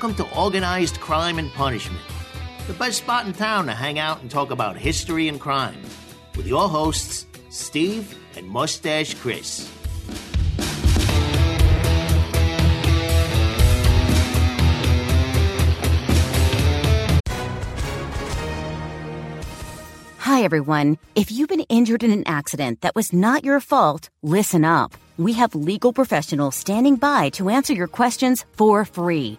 Welcome to Organized Crime and Punishment, the best spot in town to hang out and talk about history and crime, with your hosts, Steve and Mustache Chris. Hi, everyone. If you've been injured in an accident that was not your fault, listen up. We have legal professionals standing by to answer your questions for free.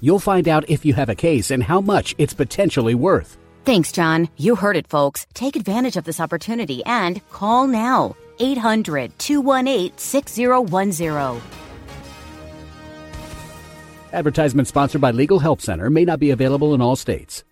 You'll find out if you have a case and how much it's potentially worth. Thanks, John. You heard it, folks. Take advantage of this opportunity and call now. 800 218 6010. Advertisement sponsored by Legal Help Center may not be available in all states.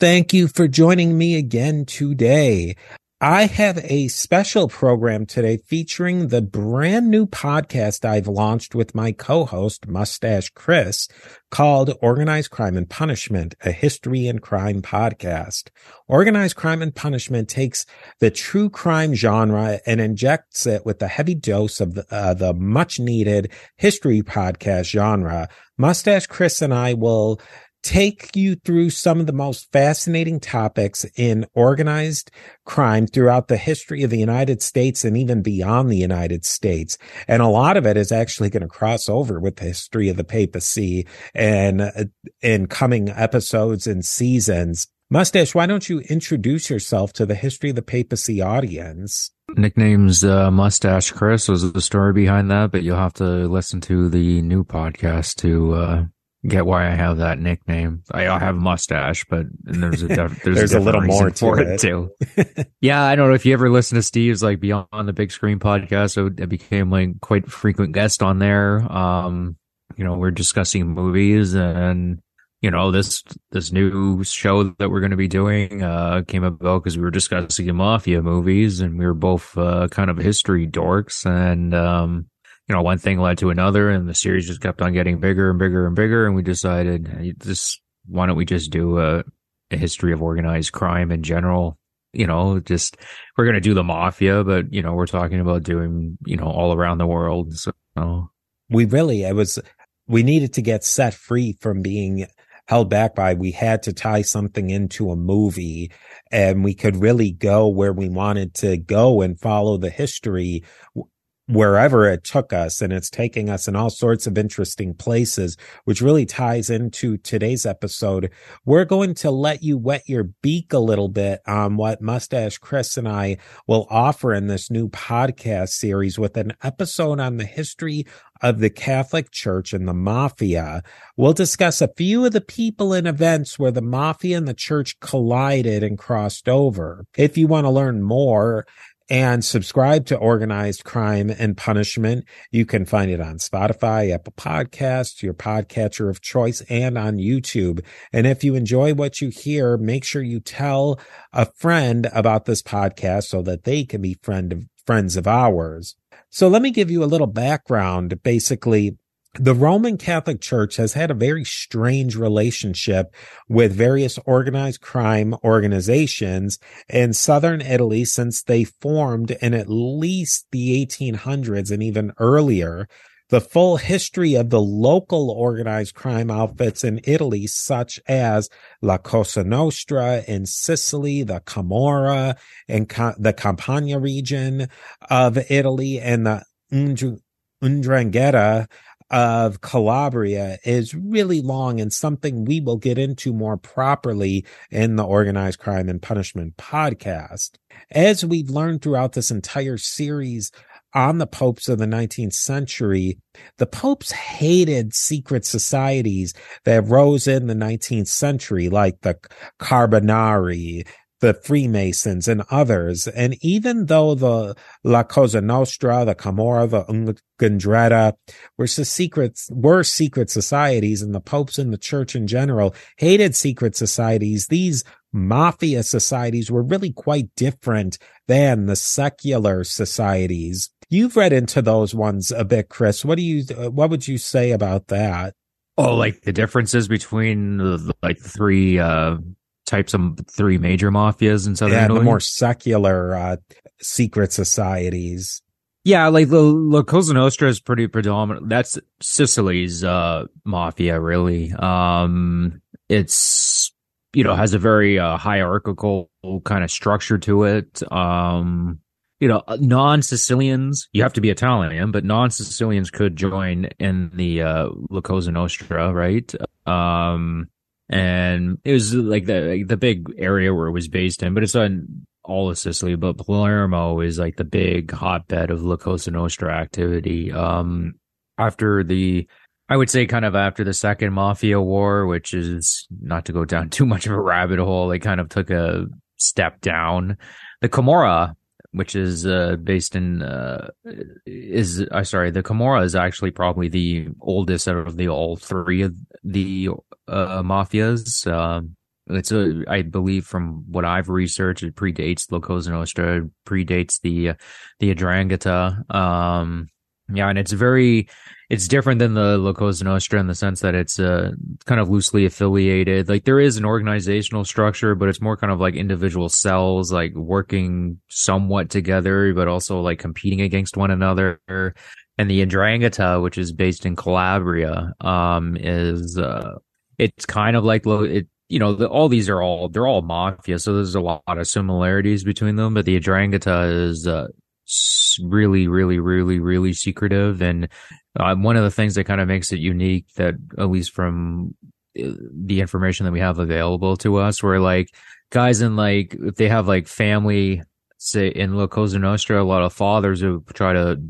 Thank you for joining me again today. I have a special program today featuring the brand new podcast I've launched with my co-host Mustache Chris called Organized Crime and Punishment, a history and crime podcast. Organized Crime and Punishment takes the true crime genre and injects it with a heavy dose of the, uh, the much needed history podcast genre. Mustache Chris and I will take you through some of the most fascinating topics in organized crime throughout the history of the United States and even beyond the United States. And a lot of it is actually going to cross over with the history of the papacy and uh, in coming episodes and seasons. Mustache, why don't you introduce yourself to the history of the papacy audience? Nickname's uh, Mustache Chris was the story behind that, but you'll have to listen to the new podcast to uh, get why I have that nickname. I have a mustache, but there's a def- there's, there's a, a, little more to it, it too. yeah, I don't know if you ever listen to Steve's like Beyond the Big Screen podcast. So I became like quite frequent guest on there. Um, you know, we're discussing movies and you know this this new show that we're going to be doing uh came about because we were discussing mafia movies and we were both uh, kind of history dorks and um you know, one thing led to another and the series just kept on getting bigger and bigger and bigger. And we decided this, why don't we just do a, a history of organized crime in general? You know, just we're going to do the mafia, but you know, we're talking about doing, you know, all around the world. So we really, it was, we needed to get set free from being held back by we had to tie something into a movie and we could really go where we wanted to go and follow the history wherever it took us and it's taking us in all sorts of interesting places, which really ties into today's episode. We're going to let you wet your beak a little bit on what Mustache Chris and I will offer in this new podcast series with an episode on the history of the Catholic Church and the Mafia. We'll discuss a few of the people and events where the Mafia and the Church collided and crossed over. If you want to learn more and subscribe to Organized Crime and Punishment. You can find it on Spotify, Apple Podcasts, your podcatcher of choice, and on YouTube. And if you enjoy what you hear, make sure you tell a friend about this podcast so that they can be friend of, friends of ours. So let me give you a little background. Basically, the Roman Catholic Church has had a very strange relationship with various organized crime organizations in southern Italy since they formed in at least the 1800s and even earlier. The full history of the local organized crime outfits in Italy, such as La Cosa Nostra in Sicily, the Camorra in the Campania region of Italy, and the Ndrangheta of Calabria is really long and something we will get into more properly in the Organized Crime and Punishment podcast. As we've learned throughout this entire series, on the popes of the 19th century, the popes hated secret societies that rose in the 19th century, like the Carbonari the Freemasons and others. And even though the La Cosa Nostra, the Camorra, the Ndrangheta were secrets, were secret societies and the popes and the church in general hated secret societies, these mafia societies were really quite different than the secular societies. You've read into those ones a bit, Chris. What do you, what would you say about that? Oh, like the differences between the, like three, uh, types of three major mafias in southern yeah, Italy. the more secular uh, secret societies. Yeah, like the La Cosa Nostra is pretty predominant. That's Sicily's uh, mafia, really. Um, it's you know has a very uh, hierarchical kind of structure to it. Um, you know, non Sicilians, you have to be Italian, but non Sicilians could join in the uh, La Cosa Nostra, right? Um, and it was like the the big area where it was based in, but it's on all of Sicily. But Palermo is like the big hotbed of La Cosa Nostra activity. Um, after the, I would say, kind of after the second Mafia War, which is not to go down too much of a rabbit hole, they kind of took a step down. The Camorra which is uh, based in uh, is uh, sorry the Camorra is actually probably the oldest out of the all three of the uh, mafias. Um, it's a, I believe from what I've researched, it predates La Cosa Nostra, predates the the Ndrangheta. Um, yeah, and it's very it's different than the La Cosa Nostra in the sense that it's uh, kind of loosely affiliated. Like there is an organizational structure, but it's more kind of like individual cells, like working somewhat together, but also like competing against one another. And the Ndrangheta, which is based in Calabria, um, is uh, it's kind of like it. You know, the, all these are all they're all mafia, so there's a lot of similarities between them. But the Ndrangheta is uh, really, really, really, really secretive. And uh, one of the things that kind of makes it unique that, at least from uh, the information that we have available to us, where like guys in like, if they have like family, say in La Cosa Nostra, a lot of fathers who try to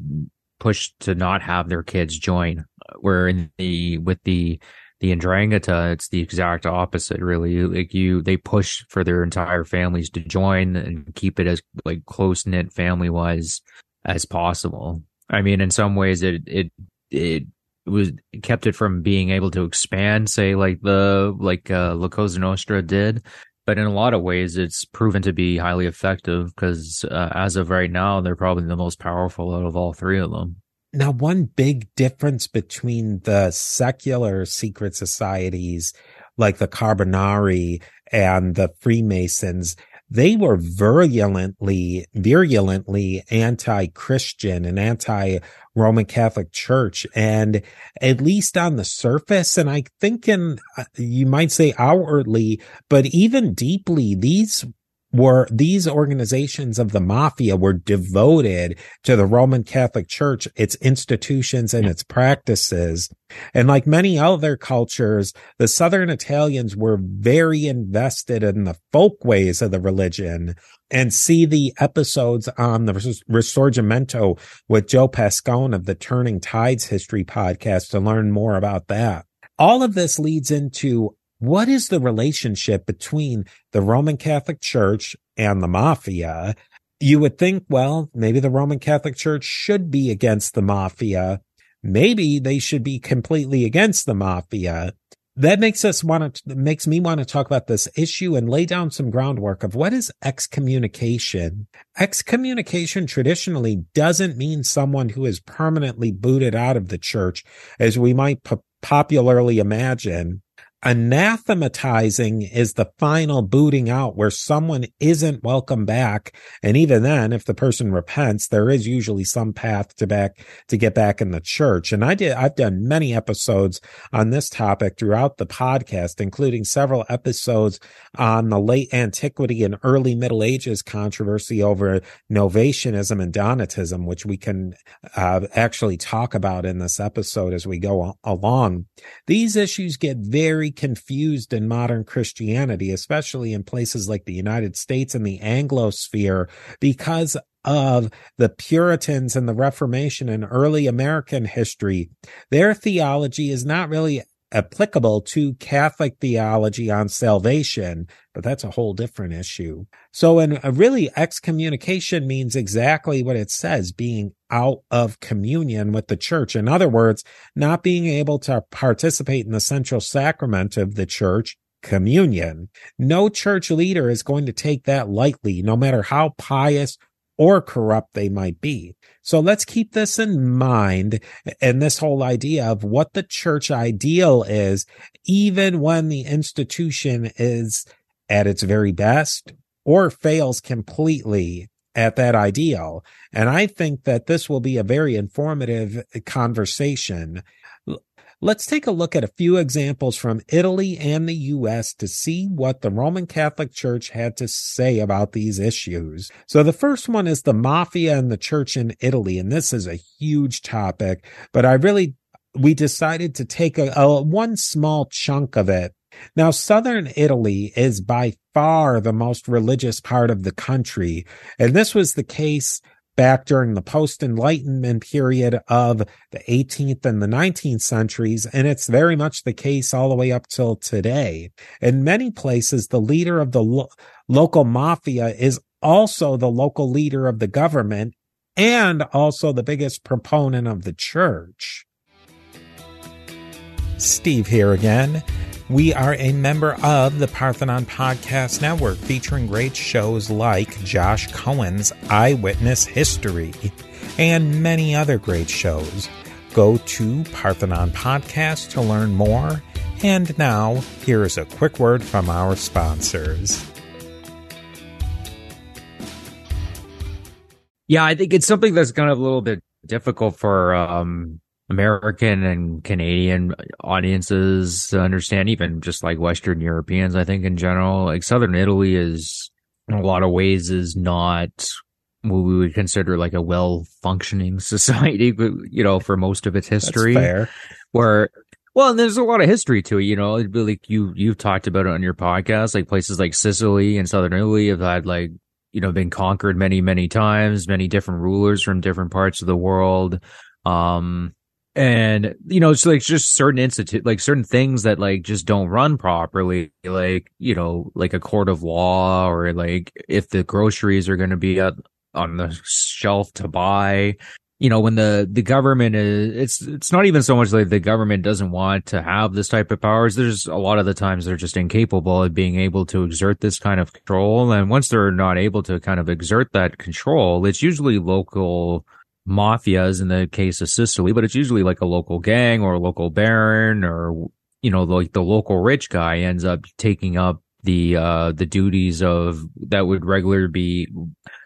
push to not have their kids join, where in the, with the, the Ndrangheta, it's the exact opposite, really. Like you, they push for their entire families to join and keep it as like close knit family wise as possible. I mean, in some ways, it it it was it kept it from being able to expand, say like the like uh, La Cosa Nostra did. But in a lot of ways, it's proven to be highly effective because uh, as of right now, they're probably the most powerful out of all three of them. Now, one big difference between the secular secret societies like the Carbonari and the Freemasons, they were virulently, virulently anti-Christian and anti-Roman Catholic Church. And at least on the surface, and I think in, uh, you might say outwardly, but even deeply, these were these organizations of the mafia were devoted to the Roman Catholic Church, its institutions and its practices. And like many other cultures, the Southern Italians were very invested in the folk ways of the religion and see the episodes on the Risorgimento with Joe Pascone of the Turning Tides History podcast to learn more about that. All of this leads into what is the relationship between the Roman Catholic Church and the mafia? You would think, well, maybe the Roman Catholic Church should be against the mafia. Maybe they should be completely against the mafia. That makes us want to, makes me want to talk about this issue and lay down some groundwork of what is excommunication. Excommunication traditionally doesn't mean someone who is permanently booted out of the church, as we might p- popularly imagine. Anathematizing is the final booting out where someone isn't welcome back. And even then, if the person repents, there is usually some path to back to get back in the church. And I did, I've done many episodes on this topic throughout the podcast, including several episodes on the late antiquity and early Middle Ages controversy over Novatianism and Donatism, which we can uh, actually talk about in this episode as we go along. These issues get very confused in modern Christianity, especially in places like the United States and the Anglosphere, because of the Puritans and the Reformation and early American history. Their theology is not really applicable to Catholic theology on salvation, but that's a whole different issue. So, in a really, excommunication means exactly what it says being out of communion with the church. In other words, not being able to participate in the central sacrament of the church. Communion. No church leader is going to take that lightly, no matter how pious or corrupt they might be. So let's keep this in mind and this whole idea of what the church ideal is, even when the institution is at its very best or fails completely at that ideal. And I think that this will be a very informative conversation Let's take a look at a few examples from Italy and the US to see what the Roman Catholic Church had to say about these issues. So the first one is the mafia and the church in Italy. And this is a huge topic, but I really, we decided to take a, a one small chunk of it now, southern Italy is by far the most religious part of the country, and this was the case back during the post enlightenment period of the 18th and the 19th centuries. And it's very much the case all the way up till today. In many places, the leader of the lo- local mafia is also the local leader of the government and also the biggest proponent of the church. Steve here again. We are a member of the Parthenon Podcast Network featuring great shows like Josh Cohen's Eyewitness History and many other great shows. Go to Parthenon Podcast to learn more. And now, here is a quick word from our sponsors. Yeah, I think it's something that's kind of a little bit difficult for um, American and Canadian audiences to understand, even just like Western Europeans, I think in general, like Southern Italy is in a lot of ways is not what we would consider like a well functioning society, you know, for most of its history. Where, well, there's a lot of history to it, you know, like you, you've talked about it on your podcast, like places like Sicily and Southern Italy have had like, you know, been conquered many, many times, many different rulers from different parts of the world. Um, and you know it's like just certain institute like certain things that like just don't run properly like you know like a court of law or like if the groceries are going to be at, on the shelf to buy. You know when the the government is it's it's not even so much like the government doesn't want to have this type of powers. There's a lot of the times they're just incapable of being able to exert this kind of control. And once they're not able to kind of exert that control it's usually local mafias in the case of Sicily, but it's usually like a local gang or a local baron or, you know, like the local rich guy ends up taking up the, uh, the duties of that would regularly be,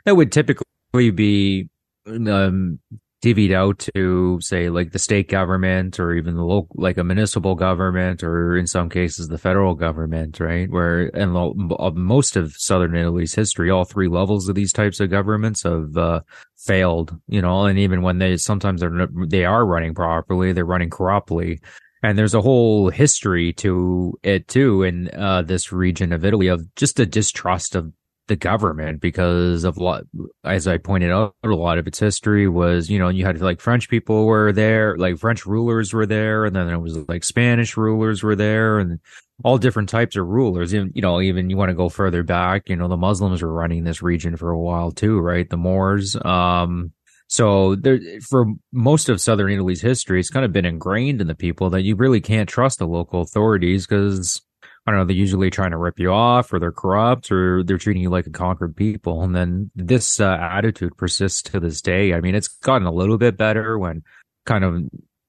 that would typically be, um, divvied out to say like the state government or even the local like a municipal government or in some cases the federal government right? Where and lo- most of southern italy's history all three levels of these types of governments have uh, failed you know? And even when they sometimes they're they are running properly they're running corruptly. And there's a whole history to it too in uh, this region of italy of just a distrust of the government because of what, as I pointed out, a lot of its history was, you know, you had like French people were there, like French rulers were there, and then it was like Spanish rulers were there, and all different types of rulers. Even, you know, even you want to go further back, you know, the Muslims were running this region for a while too, right? The Moors. Um, so there, for most of southern Italy's history, it's kind of been ingrained in the people that you really can't trust the local authorities because I don't know, they're usually trying to rip you off or they're corrupt or they're treating you like a conquered people. And then this uh, attitude persists to this day. I mean, it's gotten a little bit better when kind of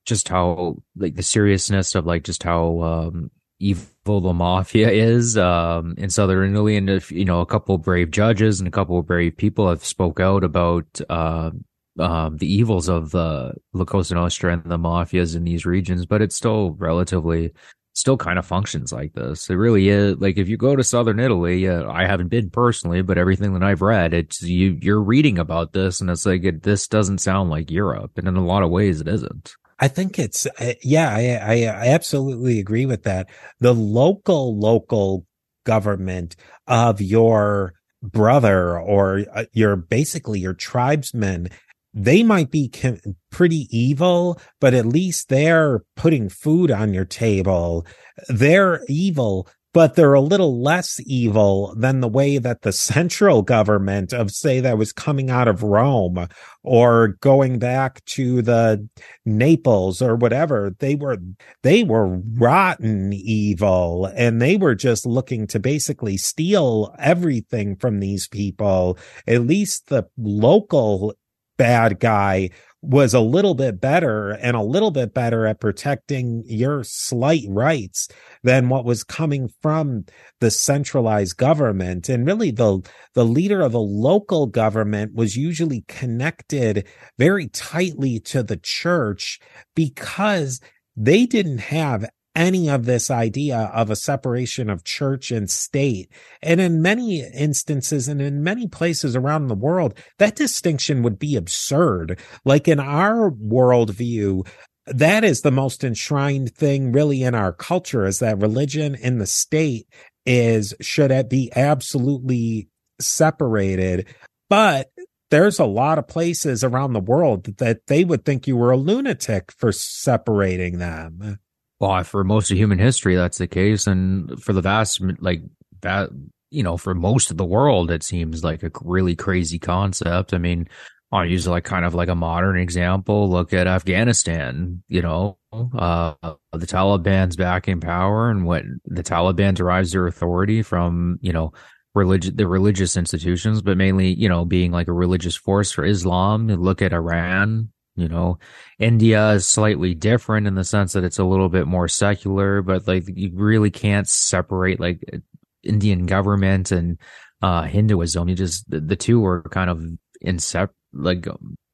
just how like the seriousness of like just how um, evil the mafia is um, in southern Italy. And if, you know, a couple brave judges and a couple brave people have spoke out about uh, um, the evils of the La Cosa Nostra and the mafias in these regions, but it's still relatively still kind of functions like this. It really is. Like if you go to southern Italy, uh, I haven't been personally, but everything that I've read, it's you you're reading about this, and it's like it, this doesn't sound like Europe, and in a lot of ways, it isn't. I think it's uh, yeah, I, I I absolutely agree with that. The local local government of your brother or uh, your basically your tribesmen they might be pretty evil, but at least they're putting food on your table. They're evil, but they're a little less evil than the way that the central government of say that was coming out of Rome or going back to the Naples or whatever they were they were rotten evil and they were just looking to basically steal everything from these people at least the local bad guy was a little bit better and a little bit better at protecting your slight rights than what was coming from the centralized government. And really the, the leader of a local government was usually connected very tightly to the church because they didn't have any of this idea of a separation of church and state. And in many instances and in many places around the world, that distinction would be absurd. Like in our worldview, that is the most enshrined thing really in our culture is that religion and the state is should it be absolutely separated. But there's a lot of places around the world that they would think you were a lunatic for separating them. Well, for most of human history, that's the case, and for the vast, like that, you know, for most of the world, it seems like a really crazy concept. I mean, I'll use like kind of like a modern example. Look at Afghanistan. You know, uh, the Taliban's back in power, and what the Taliban derives their authority from, you know, religious the religious institutions, but mainly, you know, being like a religious force for Islam. Look at Iran you know india is slightly different in the sense that it's a little bit more secular but like you really can't separate like indian government and uh hinduism you just the, the two are kind of in sep like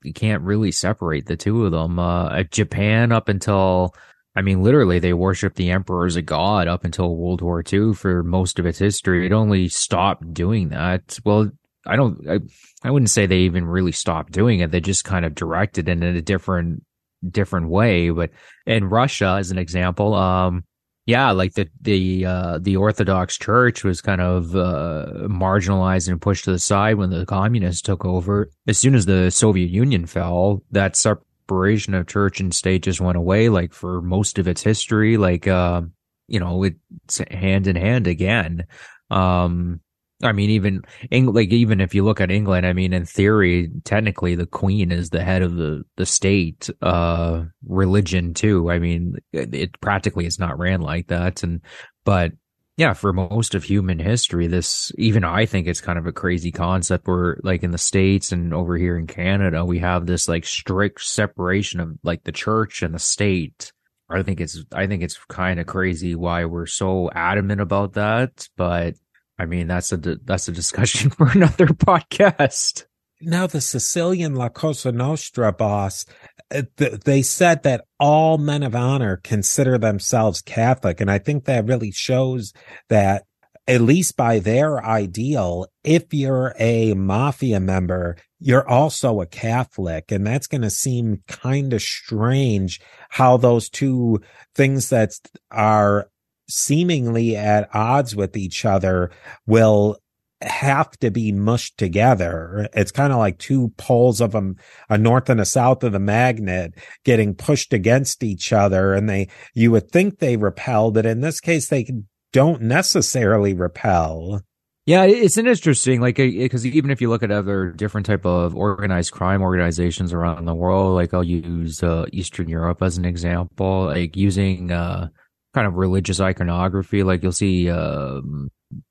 you can't really separate the two of them uh japan up until I mean, literally, they worship the emperor as a god up until World War II for most of its history. It only stopped doing that. Well, I don't, I, I wouldn't say they even really stopped doing it. They just kind of directed it in a different, different way. But in Russia, as an example, um, yeah, like the the uh, the Orthodox Church was kind of uh, marginalized and pushed to the side when the communists took over. As soon as the Soviet Union fell, that separation of church and state just went away. Like for most of its history, like uh, you know, it's hand in hand again. Um, I mean, even like even if you look at England, I mean, in theory, technically, the Queen is the head of the the state uh, religion too. I mean, it, it practically is not ran like that, and but yeah, for most of human history, this even I think it's kind of a crazy concept. Where like in the states and over here in Canada, we have this like strict separation of like the church and the state. I think it's I think it's kind of crazy why we're so adamant about that, but I mean, that's a that's a discussion for another podcast. Now, the Sicilian La Cosa Nostra boss, uh, they said that all men of honor consider themselves Catholic. And I think that really shows that, at least by their ideal, if you're a mafia member, you're also a Catholic. And that's going to seem kind of strange how those two things that are seemingly at odds with each other will have to be mushed together. It's kind of like two poles of a, a north and a south of the magnet getting pushed against each other. And they, you would think they repel, but in this case, they don't necessarily repel. Yeah, it's an interesting, like, because even if you look at other different type of organized crime organizations around the world, like I'll use uh, Eastern Europe as an example, like using uh, kind of religious iconography. Like you'll see uh,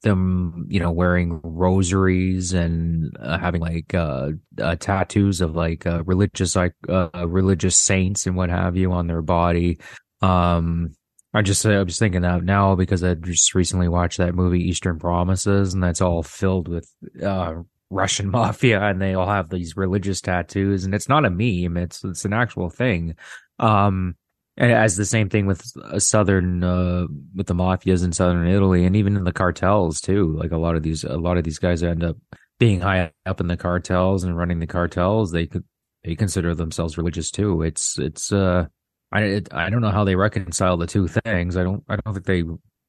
them, you know, wearing rosaries and uh, having like uh, uh tattoos of like uh, religious like uh, religious saints and what have you on their body. Um, I just I'm just thinking that now because I just recently watched that movie Eastern Promises, and that's all filled with Russian mafia, and they all have these religious tattoos, and it's not a meme; it's it's an actual thing. Um, as the same thing with southern uh, with the mafias in southern Italy and even in the cartels too. Like a lot of these a lot of these guys end up being high up in the cartels and running the cartels. They they consider themselves religious too. It's it's uh I it, I don't know how they reconcile the two things. I don't I don't think they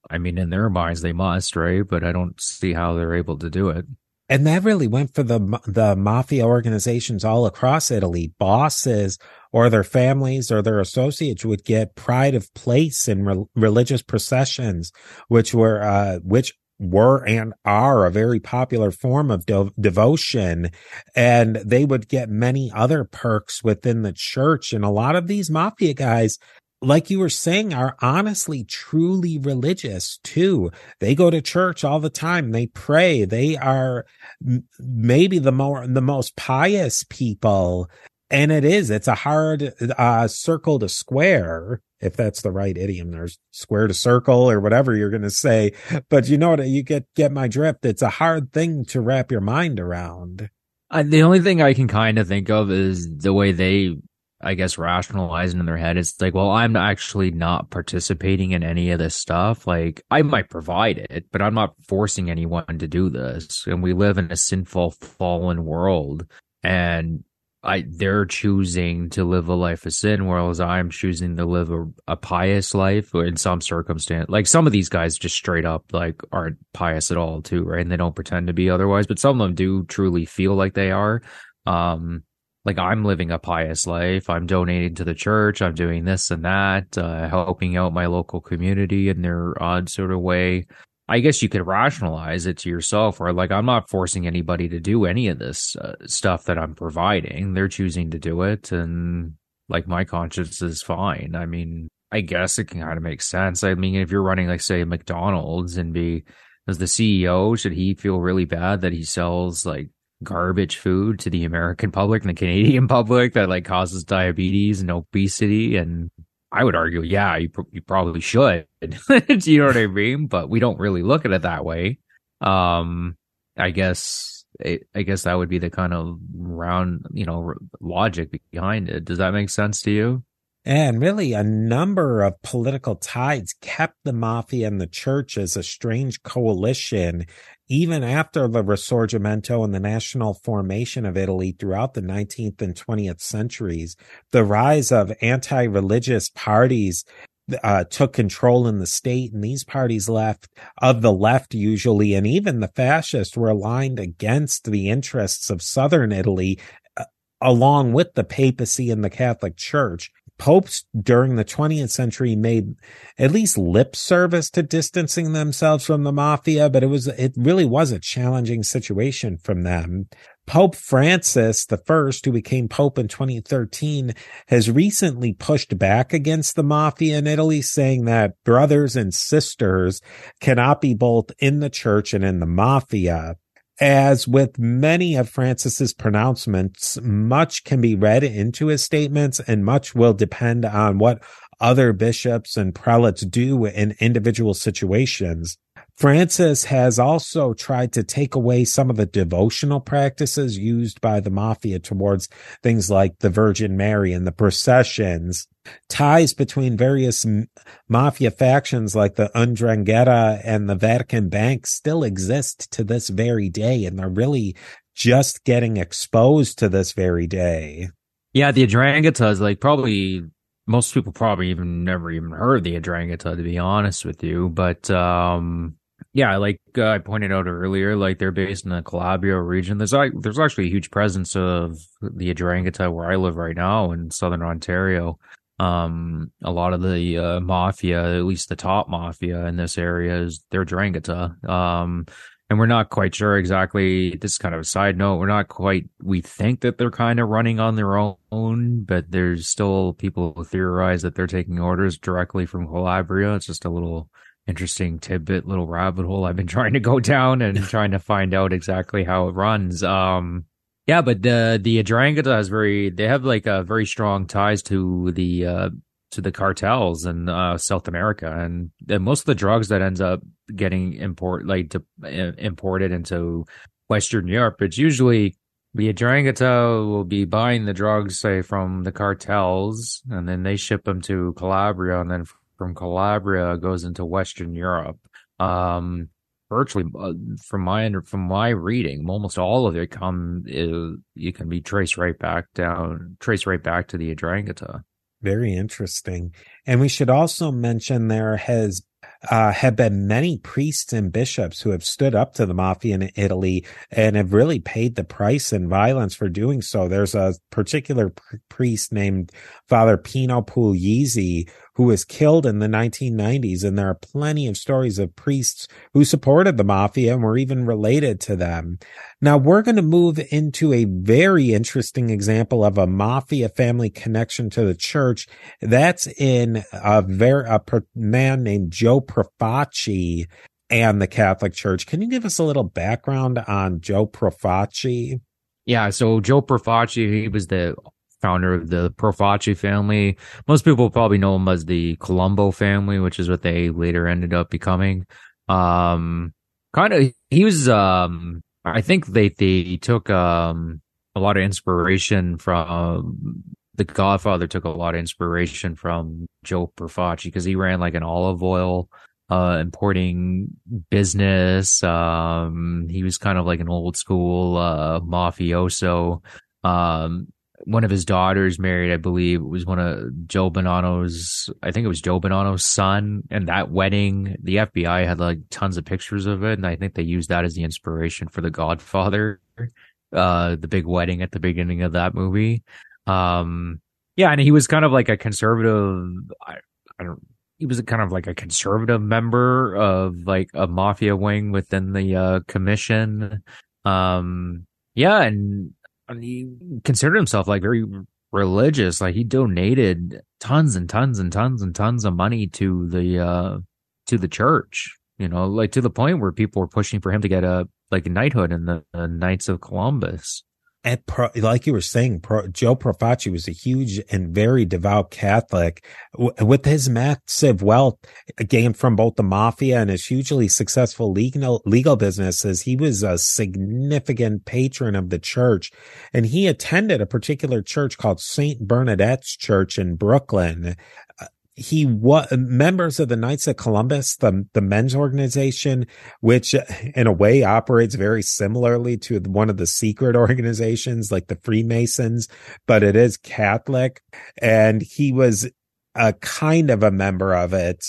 I mean in their minds they must, right? But I don't see how they're able to do it. And that really went for the the mafia organizations all across Italy. Bosses or their families or their associates would get pride of place in re- religious processions, which were uh, which were and are a very popular form of de- devotion. And they would get many other perks within the church. And a lot of these mafia guys like you were saying, are honestly truly religious too. They go to church all the time. They pray. They are maybe the more, the most pious people. And it is, it's a hard, uh, circle to square. If that's the right idiom, there's square to circle or whatever you're going to say. But you know what? You get, get my drift. It's a hard thing to wrap your mind around. Uh, the only thing I can kind of think of is the way they I guess rationalizing in their head. It's like, well, I'm actually not participating in any of this stuff. Like I might provide it, but I'm not forcing anyone to do this. And we live in a sinful, fallen world. And I they're choosing to live a life of sin, whereas I'm choosing to live a, a pious life in some circumstance. Like some of these guys just straight up like aren't pious at all too, right? And they don't pretend to be otherwise, but some of them do truly feel like they are. Um like I'm living a pious life. I'm donating to the church. I'm doing this and that, uh, helping out my local community in their odd sort of way. I guess you could rationalize it to yourself, or like I'm not forcing anybody to do any of this uh, stuff that I'm providing. They're choosing to do it, and like my conscience is fine. I mean, I guess it can kind of make sense. I mean, if you're running like say McDonald's and be as the CEO, should he feel really bad that he sells like garbage food to the American public and the Canadian public that like causes diabetes and obesity. And I would argue, yeah, you, pr- you probably should. Do you know what I mean? But we don't really look at it that way. Um, I guess, it, I guess that would be the kind of round, you know, logic behind it. Does that make sense to you? And really, a number of political tides kept the mafia and the church as a strange coalition, even after the Risorgimento and the national formation of Italy throughout the 19th and 20th centuries. The rise of anti religious parties uh, took control in the state, and these parties left of the left usually, and even the fascists were aligned against the interests of southern Italy, along with the papacy and the Catholic Church popes during the 20th century made at least lip service to distancing themselves from the mafia, but it was, it really was a challenging situation from them. Pope Francis the first, who became Pope in 2013, has recently pushed back against the mafia in Italy, saying that brothers and sisters cannot be both in the church and in the mafia. As with many of Francis's pronouncements, much can be read into his statements and much will depend on what other bishops and prelates do in individual situations. Francis has also tried to take away some of the devotional practices used by the mafia towards things like the Virgin Mary and the processions. Ties between various mafia factions like the 'Ndrangheta and the Vatican Bank still exist to this very day, and they're really just getting exposed to this very day. Yeah, the 'Ndrangheta is like probably most people probably even never even heard the the 'Ndrangheta to be honest with you, but um yeah, like uh, I pointed out earlier, like they're based in the Calabria region. There's there's actually a huge presence of the 'Ndrangheta where I live right now in southern Ontario. Um, a lot of the uh, mafia, at least the top mafia in this area, is their 'Ndrangheta. Um, and we're not quite sure exactly. This is kind of a side note. We're not quite. We think that they're kind of running on their own, but there's still people who theorize that they're taking orders directly from Calabria. It's just a little interesting tidbit, little rabbit hole I've been trying to go down and trying to find out exactly how it runs. Um, yeah, but the the 'Ndrangheta has very they have like a very strong ties to the uh to the cartels in uh, South America, and, and most of the drugs that ends up getting import like to, uh, imported into Western Europe, it's usually the 'Ndrangheta will be buying the drugs, say, from the cartels, and then they ship them to Calabria, and then from Calabria goes into Western Europe. Um, virtually, uh, from my from my reading, almost all of it come uh, you can be traced right back down, traced right back to the 'Ndrangheta. Very interesting. And we should also mention there has uh, have been many priests and bishops who have stood up to the mafia in Italy and have really paid the price in violence for doing so. There's a particular pr- priest named Father Pino Puglisi who was killed in the 1990s. And there are plenty of stories of priests who supported the mafia and were even related to them. Now we're going to move into a very interesting example of a mafia family connection to the church. That's in a very, a man named Joe Profaci and the Catholic Church. Can you give us a little background on Joe Profaci? Yeah, so Joe Profaci, he was the founder of the Profaci family. Most people probably know him as the Colombo family, which is what they later ended up becoming. Um, kind of, he was, um, I think they, they took, um, a lot of inspiration from the Godfather took a lot of inspiration from Joe Profaci because he ran like an olive oil, uh, importing business. Um, he was kind of like an old school, uh, mafioso. Um, one of his daughters married, I believe, was one of Joe Bonanno's, I think it was Joe Bonanno's son. And that wedding, the FBI had like tons of pictures of it. And I think they used that as the inspiration for The Godfather, uh, the big wedding at the beginning of that movie. Um, yeah. And he was kind of like a conservative, I, I don't, he was kind of like a conservative member of like a mafia wing within the, uh, commission. Um, yeah. And, and he considered himself like very religious. Like he donated tons and tons and tons and tons of money to the uh to the church. You know, like to the point where people were pushing for him to get a like knighthood in the, the Knights of Columbus at Pro, like you were saying, Pro, Joe Profaci was a huge and very devout Catholic w- with his massive wealth gained from both the mafia and his hugely successful legal, legal businesses. He was a significant patron of the church and he attended a particular church called St. Bernadette's Church in Brooklyn uh, he was members of the Knights of Columbus, the the men's organization, which in a way operates very similarly to one of the secret organizations like the Freemasons, but it is Catholic. And he was a kind of a member of it.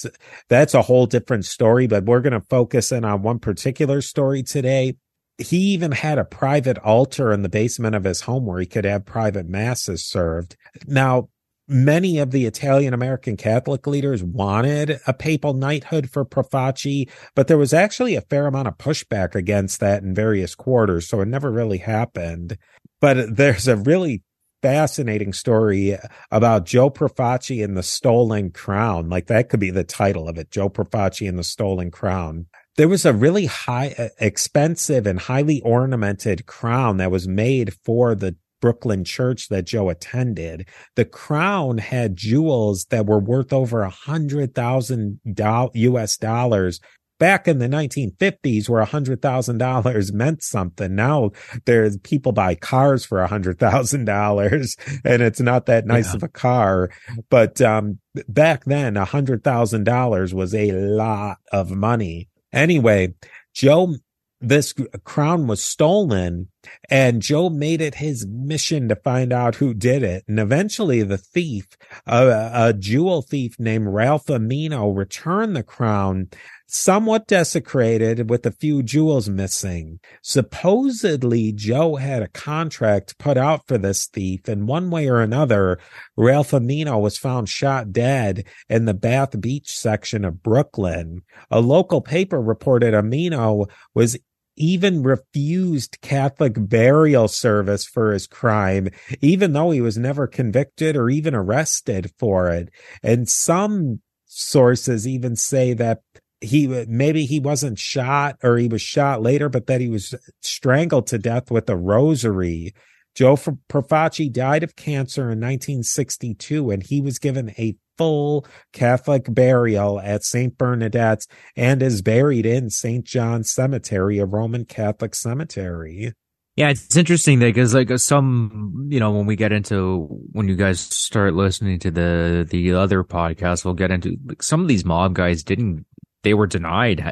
That's a whole different story, but we're going to focus in on one particular story today. He even had a private altar in the basement of his home where he could have private masses served. Now, many of the Italian American Catholic leaders wanted a papal knighthood for Profaci, but there was actually a fair amount of pushback against that in various quarters, so it never really happened. But there's a really fascinating story about Joe Profaci and the stolen crown. Like that could be the title of it, Joe Profaci and the stolen crown. There was a really high, expensive and highly ornamented crown that was made for the Brooklyn church that Joe attended, the crown had jewels that were worth over a hundred thousand US dollars back in the 1950s where a hundred thousand dollars meant something. Now there's people buy cars for a hundred thousand dollars and it's not that nice yeah. of a car. But, um, back then a hundred thousand dollars was a lot of money. Anyway, Joe this crown was stolen and Joe made it his mission to find out who did it. And eventually the thief, a, a jewel thief named Ralph Amino returned the crown somewhat desecrated with a few jewels missing. Supposedly Joe had a contract put out for this thief and one way or another, Ralph Amino was found shot dead in the Bath Beach section of Brooklyn. A local paper reported Amino was even refused Catholic burial service for his crime, even though he was never convicted or even arrested for it. And some sources even say that he maybe he wasn't shot or he was shot later, but that he was strangled to death with a rosary. Joe Profaci died of cancer in 1962 and he was given a full Catholic burial at St. Bernadette's and is buried in St. John's Cemetery, a Roman Catholic cemetery. Yeah, it's interesting because like some, you know, when we get into when you guys start listening to the the other podcast, we'll get into like, some of these mob guys didn't. They were denied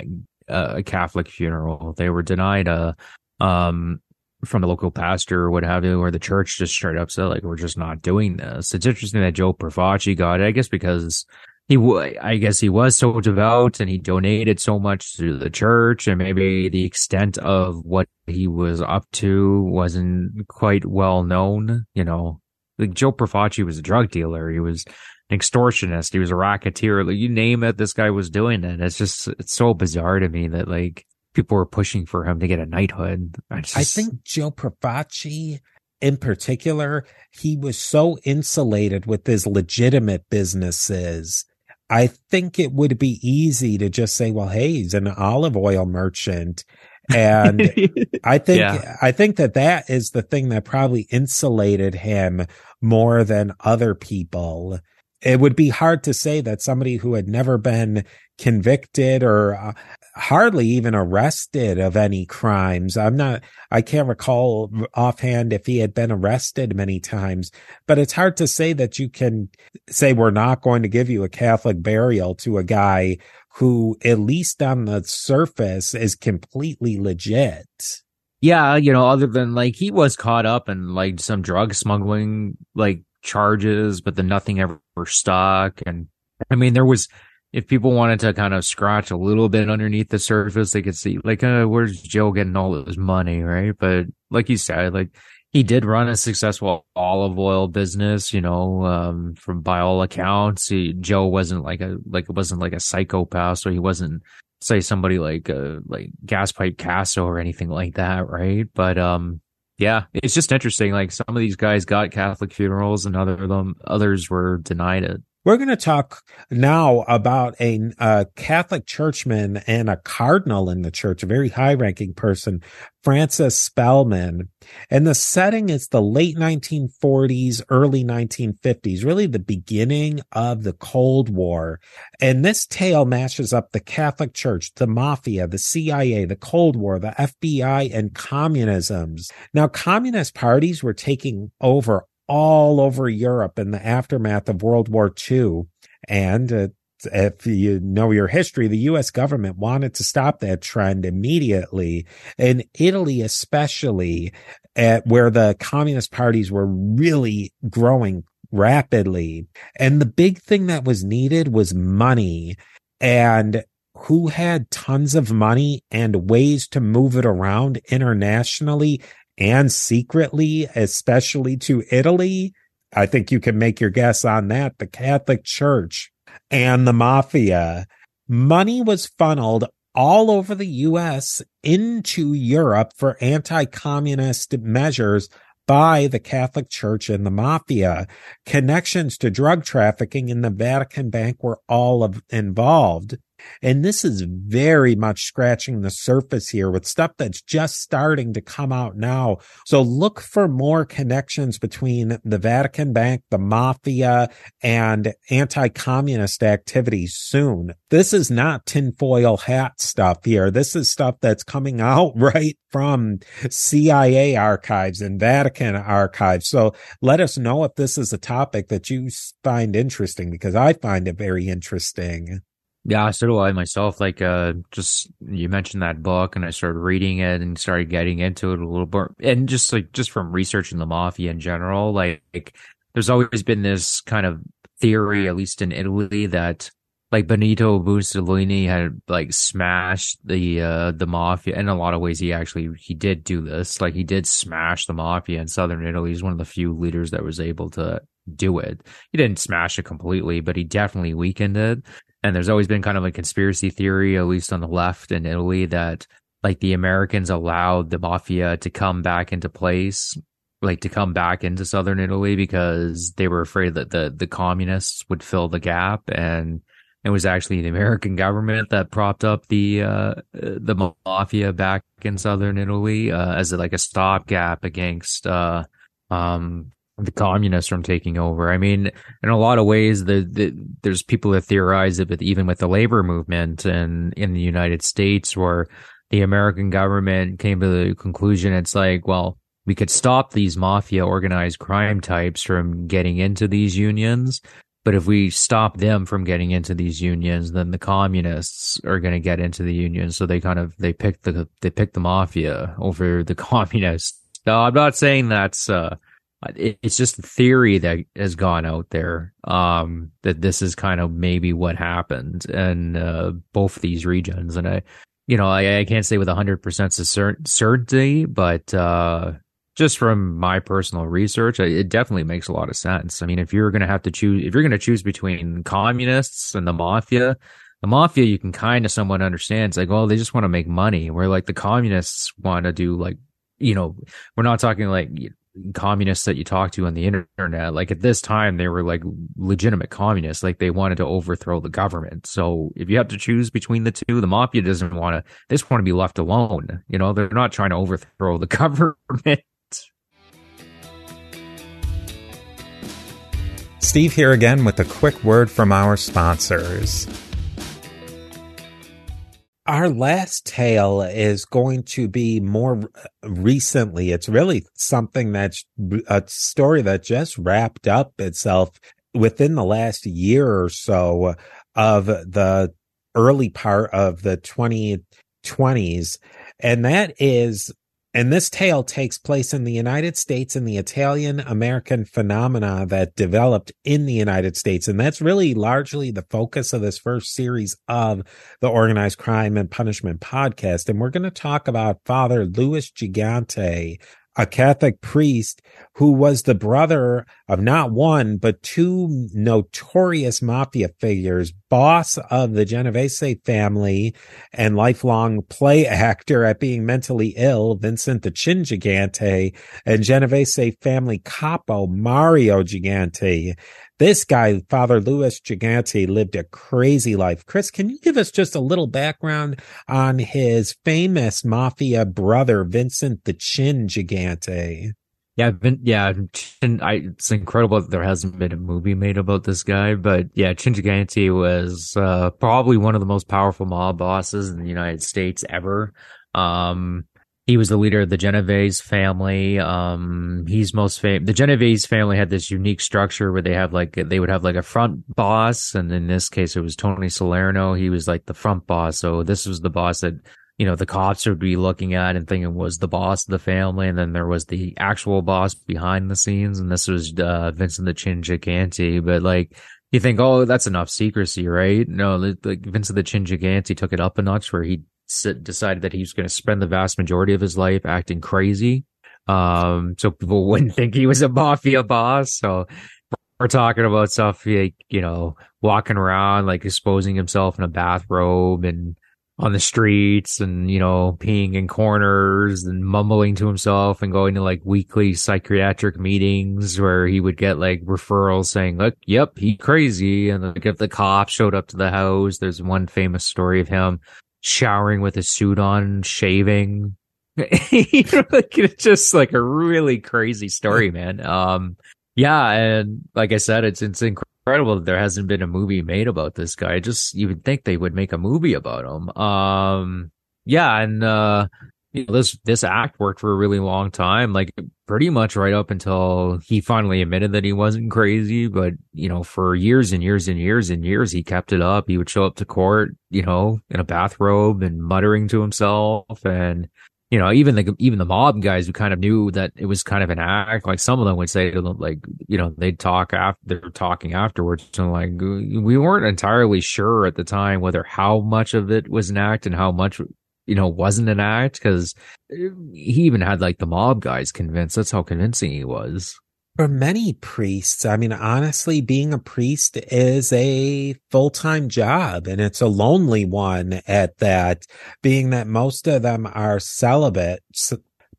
a Catholic funeral. They were denied a um from the local pastor or what have you, or the church just straight up said, like, we're just not doing this. It's interesting that Joe Profaci got it, I guess, because he w- I guess he was so devout and he donated so much to the church and maybe the extent of what he was up to wasn't quite well known. You know, like Joe Profaci was a drug dealer. He was an extortionist. He was a racketeer. Like you name it, this guy was doing it. It's just, it's so bizarre to me that like people were pushing for him to get a knighthood. I, just... I think Joe Profaci in particular, he was so insulated with his legitimate businesses I think it would be easy to just say, well, hey, he's an olive oil merchant. And I think, yeah. I think that that is the thing that probably insulated him more than other people. It would be hard to say that somebody who had never been convicted or uh, hardly even arrested of any crimes. I'm not, I can't recall offhand if he had been arrested many times, but it's hard to say that you can say we're not going to give you a Catholic burial to a guy who, at least on the surface, is completely legit. Yeah, you know, other than like he was caught up in like some drug smuggling like charges, but then nothing ever stuck. And I mean, there was if people wanted to kind of scratch a little bit underneath the surface, they could see like, uh, where's Joe getting all his money, right? But like you said, like he did run a successful olive oil business, you know, um, from by all accounts, he, Joe wasn't like a, like it wasn't like a psychopath. So he wasn't say somebody like, uh, like gas pipe Casso or anything like that. Right. But, um, yeah, it's just interesting. Like some of these guys got Catholic funerals and other them, others were denied it. We're going to talk now about a, a, Catholic churchman and a cardinal in the church, a very high ranking person, Francis Spellman. And the setting is the late 1940s, early 1950s, really the beginning of the Cold War. And this tale matches up the Catholic Church, the mafia, the CIA, the Cold War, the FBI, and communisms. Now, communist parties were taking over all over Europe in the aftermath of World War II. And uh, if you know your history, the US government wanted to stop that trend immediately. In Italy, especially, at where the communist parties were really growing rapidly. And the big thing that was needed was money. And who had tons of money and ways to move it around internationally and secretly, especially to Italy. I think you can make your guess on that. The Catholic Church and the mafia. Money was funneled all over the US into Europe for anti-communist measures by the Catholic Church and the mafia. Connections to drug trafficking in the Vatican Bank were all involved. And this is very much scratching the surface here with stuff that's just starting to come out now. So look for more connections between the Vatican Bank, the mafia, and anti-communist activities soon. This is not tinfoil hat stuff here. This is stuff that's coming out right from CIA archives and Vatican archives. So let us know if this is a topic that you find interesting because I find it very interesting. Yeah, so do I myself. Like, uh, just you mentioned that book, and I started reading it and started getting into it a little bit, and just like just from researching the mafia in general, like, like there's always been this kind of theory, at least in Italy, that like Benito Mussolini had like smashed the uh the mafia. In a lot of ways, he actually he did do this. Like, he did smash the mafia in southern Italy. He's one of the few leaders that was able to do it. He didn't smash it completely, but he definitely weakened it. And there's always been kind of a conspiracy theory, at least on the left in Italy, that like the Americans allowed the mafia to come back into place, like to come back into southern Italy because they were afraid that the, the communists would fill the gap. And it was actually the American government that propped up the, uh, the mafia back in southern Italy, uh, as like a stopgap against, uh, um, the communists from taking over. I mean, in a lot of ways, the, the, there's people that theorize it, but even with the labor movement and in the United States, where the American government came to the conclusion, it's like, well, we could stop these mafia organized crime types from getting into these unions. But if we stop them from getting into these unions, then the communists are going to get into the unions. So they kind of, they pick the, they pick the mafia over the communists. No, I'm not saying that's, uh, it's just a theory that has gone out there um, that this is kind of maybe what happened in uh, both these regions. And I, you know, I, I can't say with 100% certainty, but uh, just from my personal research, it definitely makes a lot of sense. I mean, if you're going to have to choose, if you're going to choose between communists and the mafia, the mafia you can kind of somewhat understand. It's like, well, they just want to make money. Where like the communists want to do like, you know, we're not talking like communists that you talk to on the internet like at this time they were like legitimate communists like they wanted to overthrow the government so if you have to choose between the two the mafia doesn't want to they just want to be left alone you know they're not trying to overthrow the government steve here again with a quick word from our sponsors our last tale is going to be more recently. It's really something that's a story that just wrapped up itself within the last year or so of the early part of the 2020s. And that is and this tale takes place in the United States and the Italian American phenomena that developed in the United States. And that's really largely the focus of this first series of the Organized Crime and Punishment podcast. And we're going to talk about Father Louis Gigante, a Catholic priest who was the brother of not one, but two notorious mafia figures, boss of the Genovese family and lifelong play actor at being mentally ill, Vincent the Chin Gigante, and Genovese family capo, Mario Gigante. This guy, Father Louis Gigante, lived a crazy life. Chris, can you give us just a little background on his famous mafia brother, Vincent the Chin Gigante? Yeah, been, yeah, I, it's incredible that there hasn't been a movie made about this guy, but yeah, Chin was uh, probably one of the most powerful mob bosses in the United States ever. Um, he was the leader of the Genovese family. Um, he's most famous. The Genovese family had this unique structure where they have like they would have like a front boss, and in this case, it was Tony Salerno. He was like the front boss. So this was the boss that you know the cops would be looking at and thinking was the boss of the family, and then there was the actual boss behind the scenes, and this was uh, Vincent the Chin Gigante. But like you think, oh, that's enough secrecy, right? No, like Vincent the Chin Gigante took it up a notch where he decided that he was going to spend the vast majority of his life acting crazy. Um, so people wouldn't think he was a mafia boss. So we're talking about stuff like, you know, walking around, like exposing himself in a bathrobe and on the streets and, you know, peeing in corners and mumbling to himself and going to like weekly psychiatric meetings where he would get like referrals saying, look, yep, he crazy. And like if the cops showed up to the house, there's one famous story of him showering with a suit on, shaving. like it's just like a really crazy story, man. Um, yeah, and like I said, it's it's incredible that there hasn't been a movie made about this guy. Just you would think they would make a movie about him. Um, yeah, and uh, you know, this this act worked for a really long time, like pretty much right up until he finally admitted that he wasn't crazy. But you know, for years and years and years and years, he kept it up. He would show up to court, you know, in a bathrobe and muttering to himself, and you know, even the even the mob guys who kind of knew that it was kind of an act. Like some of them would say, like you know, they'd talk after they're talking afterwards, and like we weren't entirely sure at the time whether how much of it was an act and how much you know, wasn't an act because eh, he even had like the mob guys convinced. That's how convincing he was. For many priests, I mean, honestly, being a priest is a full time job and it's a lonely one at that, being that most of them are celibate,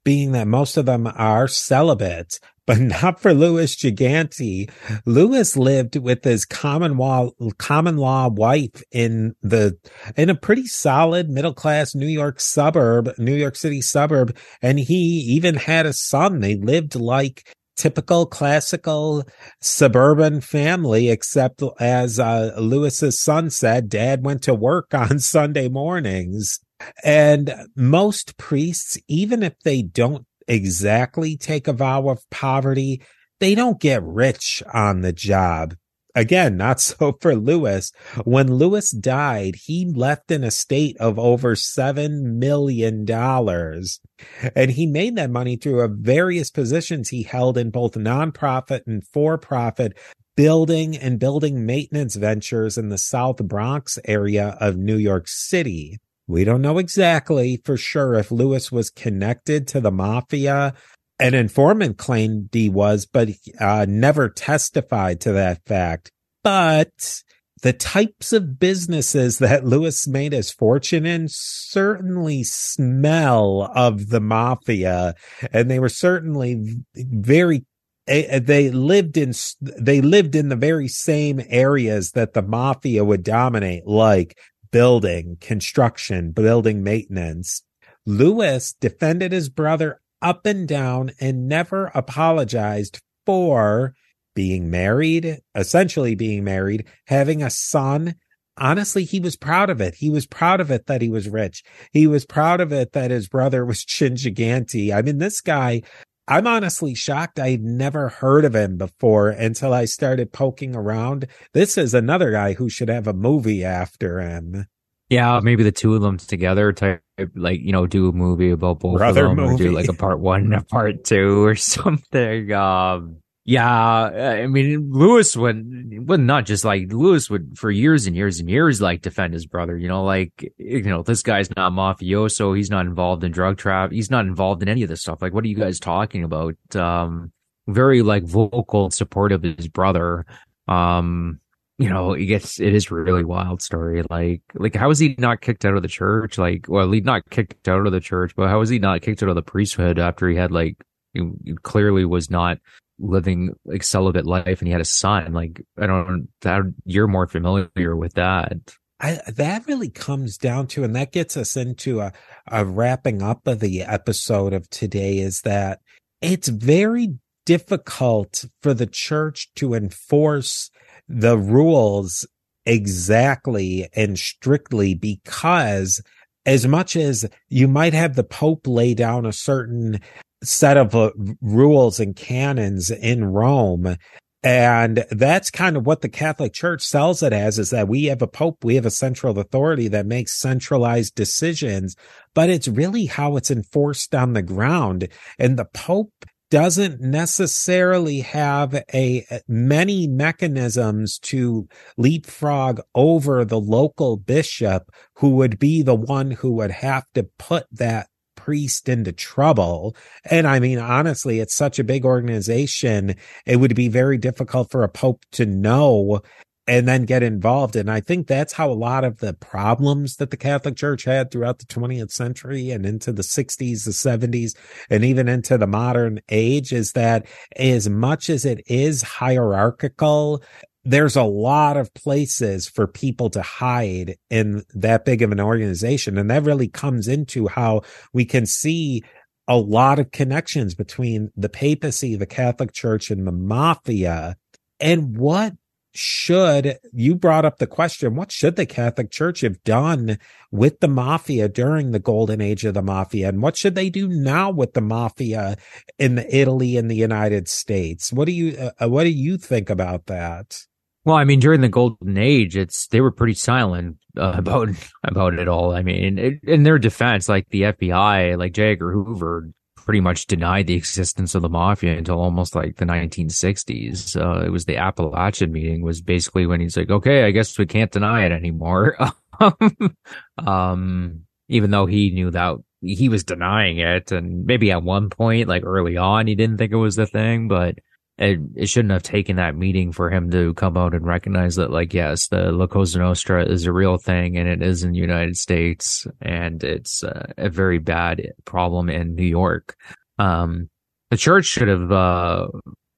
being that most of them are celibate, but not for Louis Gigante. Louis lived with his common law, common law wife in the, in a pretty solid middle class New York suburb, New York City suburb. And he even had a son. They lived like typical classical suburban family, except as uh, Louis's son said, dad went to work on Sunday mornings. And most priests, even if they don't exactly take a vow of poverty, they don't get rich on the job. Again, not so for Louis. When Louis died, he left an estate of over $7 million. And he made that money through various positions he held in both nonprofit and for profit building and building maintenance ventures in the South Bronx area of New York City. We don't know exactly for sure if Louis was connected to the mafia. An informant claimed he was, but uh, never testified to that fact. But the types of businesses that Louis made his fortune in certainly smell of the mafia, and they were certainly very they lived in they lived in the very same areas that the mafia would dominate like building construction building maintenance lewis defended his brother up and down and never apologized for being married essentially being married having a son honestly, he was proud of it. He was proud of it that he was rich. He was proud of it that his brother was chin gigante. I mean, this guy I'm honestly shocked. I'd never heard of him before until I started poking around. This is another guy who should have a movie after him. Yeah, maybe the two of them together, type like you know, do a movie about both Brother of them, movie. or do like a part one and a part two or something. Um, yeah, I mean, Louis would, would not just like Louis would for years and years and years like defend his brother. You know, like you know, this guy's not mafioso. He's not involved in drug trap. He's not involved in any of this stuff. Like, what are you guys talking about? Um, very like vocal and supportive of his brother. Um, you know, it gets it is really wild story. Like, like how was he not kicked out of the church? Like, well, he not kicked out of the church, but how was he not kicked out of the priesthood after he had like he clearly was not living like celibate life and he had a son. Like I don't that you're more familiar with that. I, that really comes down to, and that gets us into a, a wrapping up of the episode of today is that it's very difficult for the church to enforce the rules exactly and strictly because as much as you might have the Pope lay down a certain set of uh, rules and canons in Rome. And that's kind of what the Catholic Church sells it as is that we have a pope, we have a central authority that makes centralized decisions, but it's really how it's enforced on the ground. And the pope doesn't necessarily have a many mechanisms to leapfrog over the local bishop who would be the one who would have to put that priest into trouble. And I mean, honestly, it's such a big organization. It would be very difficult for a pope to know and then get involved. And I think that's how a lot of the problems that the Catholic Church had throughout the 20th century and into the 60s, the 70s, and even into the modern age is that as much as it is hierarchical, there's a lot of places for people to hide in that big of an organization. And that really comes into how we can see a lot of connections between the papacy, the Catholic Church, and the mafia. And what should you brought up the question what should the catholic church have done with the mafia during the golden age of the mafia and what should they do now with the mafia in italy and the united states what do you uh, what do you think about that well, I mean, during the golden age, it's they were pretty silent uh, about about it all. I mean, it, in their defense, like the FBI, like J. Edgar Hoover, pretty much denied the existence of the mafia until almost like the 1960s. Uh, it was the Apalachin meeting was basically when he's like, okay, I guess we can't deny it anymore. um, even though he knew that he was denying it, and maybe at one point, like early on, he didn't think it was the thing, but it, it shouldn't have taken that meeting for him to come out and recognize that, like, yes, the La Cosa Nostra is a real thing and it is in the United States and it's uh, a very bad problem in New York. Um, the church should have, uh,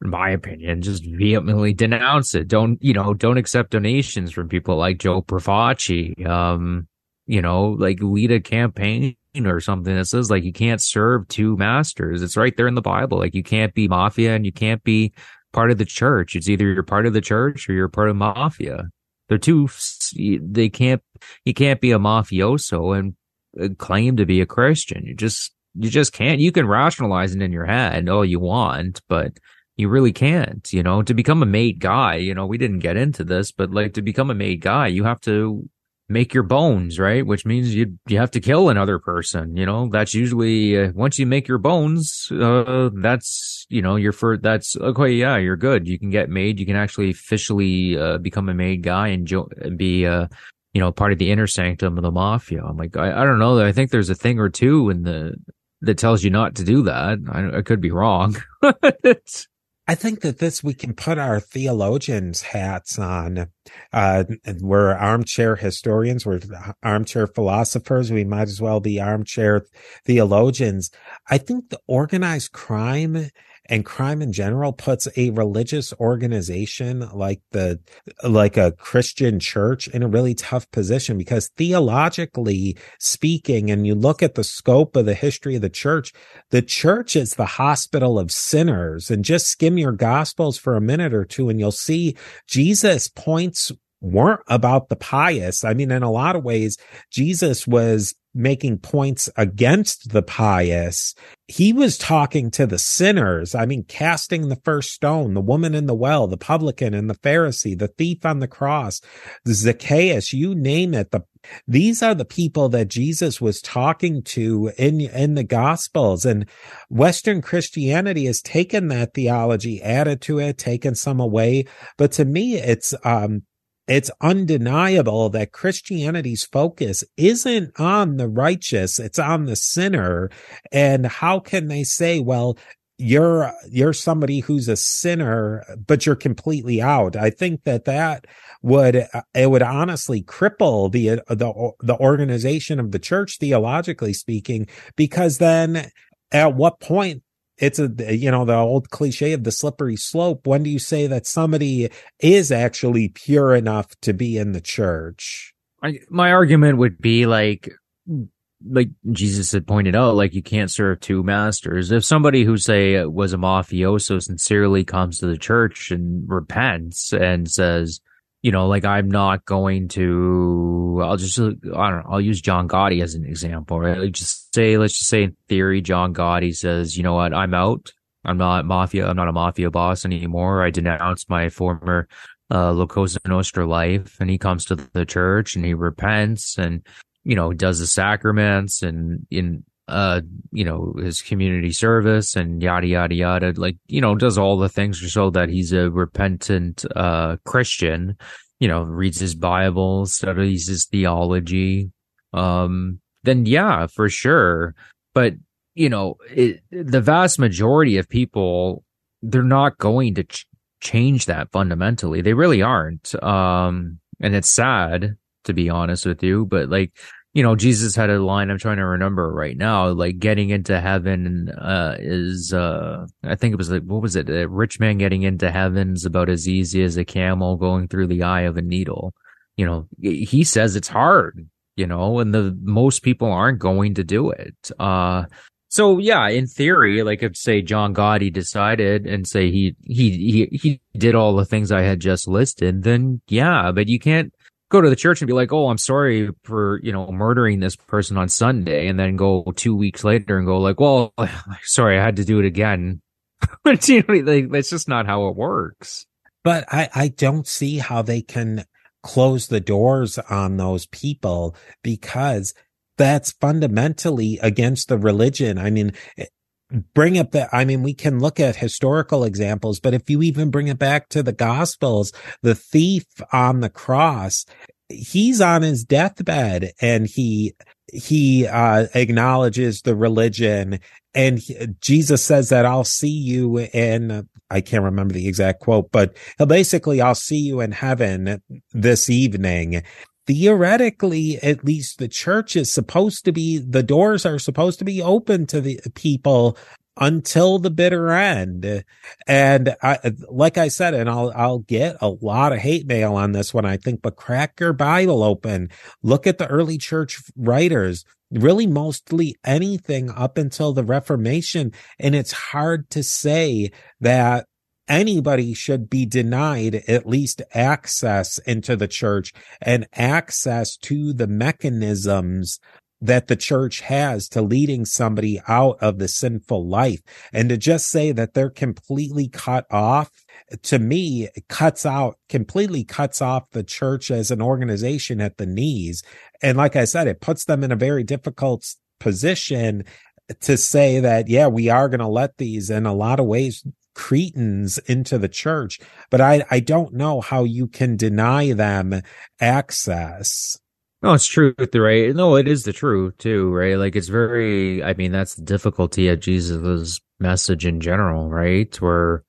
in my opinion, just vehemently denounce it. Don't, you know, don't accept donations from people like Joe Profaci. Um, you know, like lead a campaign or something that says like you can't serve two masters. It's right there in the Bible. Like you can't be mafia and you can't be part of the church. It's either you're part of the church or you're part of mafia. They're two. They can't. You can't be a mafioso and uh, claim to be a Christian. You just you just can't. You can rationalize it in your head all you want, but You really can't, you know, to become a made guy, you know, we didn't get into this, but like to become a made guy, you have to make your bones, right? Which means you you have to kill another person. You know, that's usually uh, once you make your bones, uh, that's you know you're for that's okay. Yeah, you're good. You can get made. You can actually officially uh, become a made guy and jo- be uh you know part of the inner sanctum of the mafia. I'm like I, I don't know. I think there's a thing or two in the that tells you not to do that. I, I could be wrong. I think that this we can put our theologians hats on. Uh, we're armchair historians, we're armchair philosophers. We might as well be armchair theologians. I think the organized crime and crime in general puts a religious organization like the like a Christian church in a really tough position because theologically speaking and you look at the scope of the history of the church the church is the hospital of sinners and just skim your gospels for a minute or two and you'll see Jesus points weren't about the pious. I mean, in a lot of ways, Jesus was making points against the pious. He was talking to the sinners. I mean, casting the first stone, the woman in the well, the publican and the Pharisee, the thief on the cross, Zacchaeus, you name it. The, these are the people that Jesus was talking to in, in the gospels and Western Christianity has taken that theology, added to it, taken some away. But to me, it's, um, it's undeniable that Christianity's focus isn't on the righteous, it's on the sinner. And how can they say, well, you're you're somebody who's a sinner but you're completely out i think that that would it would honestly cripple the the the organization of the church theologically speaking because then at what point it's a you know the old cliche of the slippery slope. When do you say that somebody is actually pure enough to be in the church? I, my argument would be like like jesus had pointed out like you can't serve two masters. If somebody who say was a mafioso sincerely comes to the church and repents and says you know, like I'm not going to, I'll just, I don't know, I'll use John Gotti as an example, right? Like just say, let's just say in theory, John Gotti says, you know what, I'm out. I'm not mafia. I'm not a mafia boss anymore. I denounce my former, uh, La Nostra life. And he comes to the church and he repents and, you know, does the sacraments and in, uh, you know, his community service and yada, yada, yada, like, you know, does all the things so that he's a repentant, uh, Christian, you know, reads his Bible, studies his theology. Um, then yeah, for sure. But, you know, it, the vast majority of people, they're not going to ch- change that fundamentally. They really aren't. Um, and it's sad to be honest with you, but like, you know, Jesus had a line I'm trying to remember right now, like getting into heaven, uh, is, uh, I think it was like, what was it? A rich man getting into heaven is about as easy as a camel going through the eye of a needle. You know, he says it's hard, you know, and the most people aren't going to do it. Uh, so yeah, in theory, like if say John Gotti decided and say he, he, he, he did all the things I had just listed, then yeah, but you can't, go to the church and be like, "Oh, I'm sorry for you know murdering this person on Sunday," and then go two weeks later and go like, "Well, sorry, I had to do it again." but you know, like, that's just not how it works. But I I don't see how they can close the doors on those people because that's fundamentally against the religion. I mean, bring up the, I mean, we can look at historical examples, but if you even bring it back to the gospels, the thief on the cross, he's on his deathbed and he, he, uh, acknowledges the religion and he, Jesus says that I'll see you in, I can't remember the exact quote, but basically, I'll see you in heaven this evening theoretically, at least the church is supposed to be, the doors are supposed to be open to the people until the bitter end. And I, like I said, and I'll, I'll get a lot of hate mail on this one, I think, but crack your Bible open. Look at the early church writers, really mostly anything up until the Reformation. And it's hard to say that anybody should be denied at least access into the church and access to the mechanisms that the church has to leading somebody out of the sinful life. And to just say that they're completely cut off, to me, cuts out, completely cuts off the church as an organization at the knees. And like I said, it puts them in a very difficult position to say that, yeah, we are going to let these in a lot of ways cretins into the church, but I, I don't know how you can deny them access. No, it's true, right? No, it is the truth too, right? Like it's very, I mean, that's the difficulty of Jesus' message in general, right? Where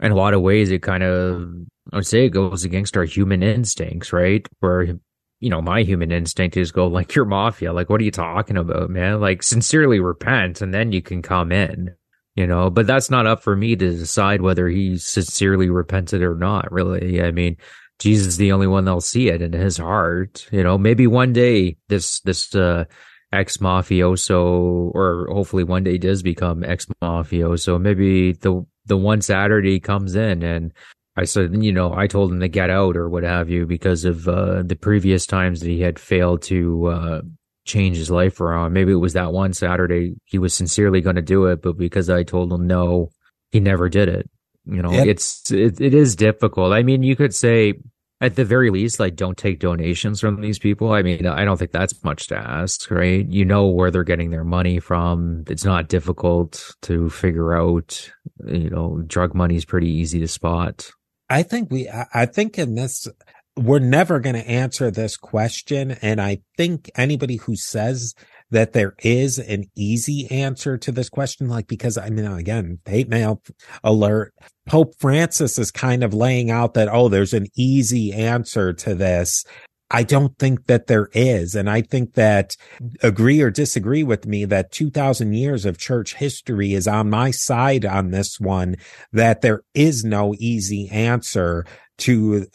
in a lot of ways it kind of, I would say it goes against our human instincts, right? Where, you know, my human instinct is go like, you're mafia. Like, what are you talking about, man? Like sincerely repent and then you can come in, you know, but that's not up for me to decide whether he sincerely repented or not, really. I mean, Jesus is the only one that'll see it in his heart. You know, maybe one day this, this, uh, ex mafioso, or hopefully one day does become ex mafioso. Maybe the, the one Saturday comes in and I said, you know, I told him to get out or what have you because of, uh, the previous times that he had failed to, uh, change his life around. Maybe it was that one Saturday he was sincerely going to do it, but because I told him no, he never did it. You know, yep. it's, it, it is difficult. I mean, you could say, at the very least, like don't take donations from these people. I mean, I don't think that's much to ask, right? You know where they're getting their money from. It's not difficult to figure out. You know, drug money is pretty easy to spot. I think we, I think in this, we're never going to answer this question. And I think anybody who says that there is an easy answer to this question. Like, because I mean, again, hate mail alert. Pope Francis is kind of laying out that, oh, there's an easy answer to this. I don't think that there is. And I think that agree or disagree with me that 2000 years of church history is on my side on this one, that there is no easy answer to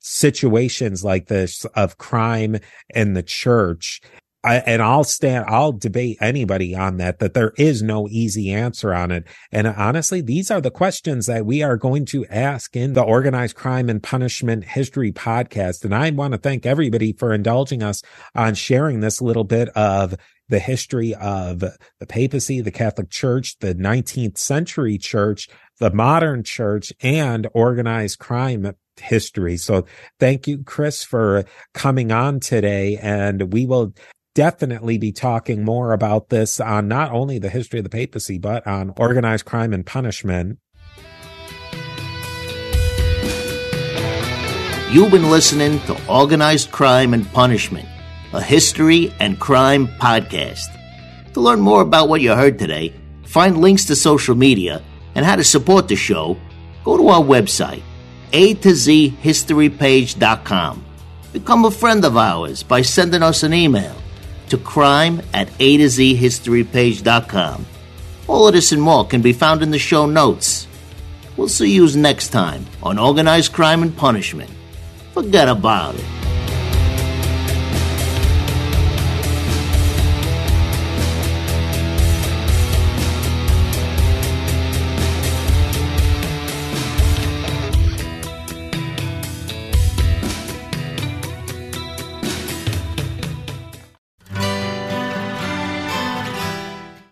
situations like this of crime in the church. I, and I'll stand, I'll debate anybody on that, that there is no easy answer on it. And honestly, these are the questions that we are going to ask in the organized crime and punishment history podcast. And I want to thank everybody for indulging us on sharing this little bit of the history of the papacy, the Catholic Church, the 19th century church, the modern church, and organized crime history. So thank you, Chris, for coming on today. And we will definitely be talking more about this on not only the history of the papacy, but on organized crime and punishment. You've been listening to Organized Crime and Punishment, a history and crime podcast. To learn more about what you heard today, find links to social media, and how to support the show, go to our website, a to z historypage.com. Become a friend of ours by sending us an email to crime at A to Z historypage.com. All of this and more can be found in the show notes. We'll see you next time on Organized Crime and Punishment. Forget about it.